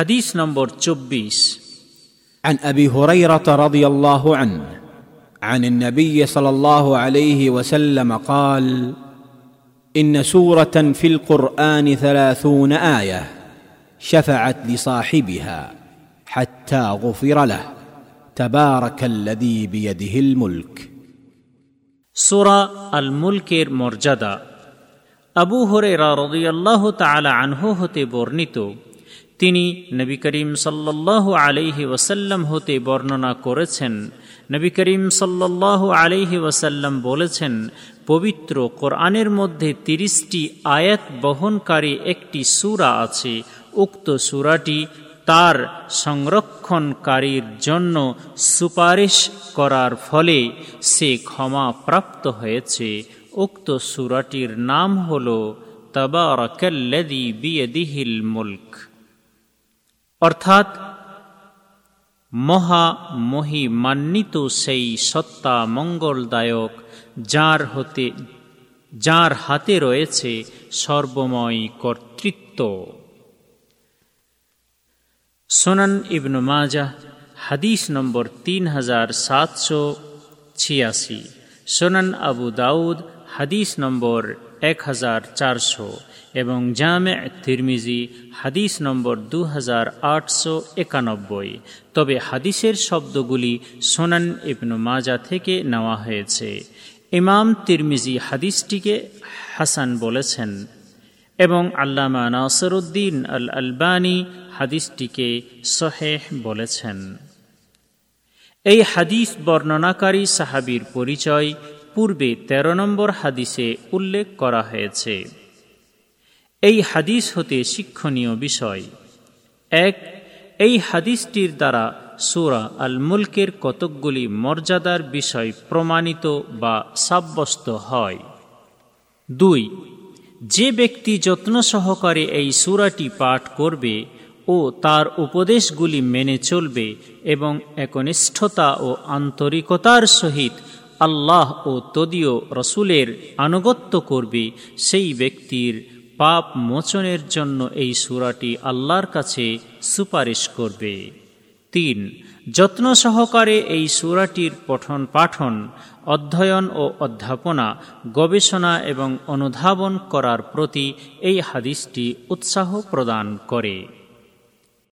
হাদিস নম্বর চব্বিশ عن ابي هريره رضي الله عنه عن النبي صلى الله عليه وسلم قال ان سوره في القران ثلاثون ايه شفعت لصاحبها حتى غفر له تبارك الذي بيده الملك সোরা আল মুলকের মর্যাদা আবু হরেরা রদিয়াল্লাহ তালা আনহু হতে বর্ণিত তিনি নবী করিম সাল্লাহ আলাইহি ওয়াসাল্লাম হতে বর্ণনা করেছেন। নবী করিম সাল্লাহ আলাইহি ওয়াসাল্লাম বলেছেন, পবিত্র কোরআনের মধ্যে তিরিশটি আয়াত বহনকারী একটি সুরা আছে। উক্ত সুরাটি তার সংরক্ষণকারীর জন্য সুপারিশ করার ফলে সে ক্ষমা প্রাপ্ত হয়েছে। উক্ত সুরাটির নাম হল তবারকাল্লাদি বিয়দিহিল মুল্ক। অর্থাৎ মহা মহিমান্বিত সেই সত্তা মঙ্গলদায়ক যার হতে, যার হাতে রয়েছে সর্বময় কর্তৃত্ব। সোনান ইবনু মাজা হাদিস নম্বর তিন হাজার সাতশো ছিয়াশি। সোনান আবু দাউদ, হাদিস নম্বর এক হাজার চারশো এবং জামে তিরমিজি হাদিস নম্বর দু হাজার আটশো একানব্বই। তবে হাদিসের শব্দগুলি সোনান ইবনু মাজা থেকে নেওয়া হয়েছে। ইমাম তিরমিজি হাদিসটিকে হাসান বলেছেন এবং আল্লামা নাসরুদ্দিন আল আলবানী হাদিসটিকে সহেহ বলেছেন। এই হাদিস বর্ণনাকারী সাহাবির পরিচয় পূর্বে ১৩ নম্বর হাদিসে উল্লেখ করা হয়েছে। এই হাদিস হতে শিক্ষণীয় বিষয়। এক, এই হাদিসটির দ্বারা সুরা আল মুলকের কতকগুলি মর্যাদার বিষয় প্রমাণিত বা সাব্যস্ত হয়। দুই, যে ব্যক্তি যত্ন সহকারে এই সুরাটি পাঠ করবে ও তার উপদেশগুলি মেনে চলবে এবং একনিষ্ঠতা ও আন্তরিকতার সহিত আল্লাহ ও তদীয় রসুলের আনুগত্য করবে, সেই ব্যক্তির পাপ মোচনের জন্য এই সুরাটি আল্লাহর কাছে সুপারিশ করবে। তিন, যত্ন সহকারে এই সুরাটির পঠন পাঠন, অধ্যয়ন ও অধ্যাপনা, গবেষণা এবং অনুধাবন করার প্রতি এই হাদিসটি উৎসাহ প্রদান করে।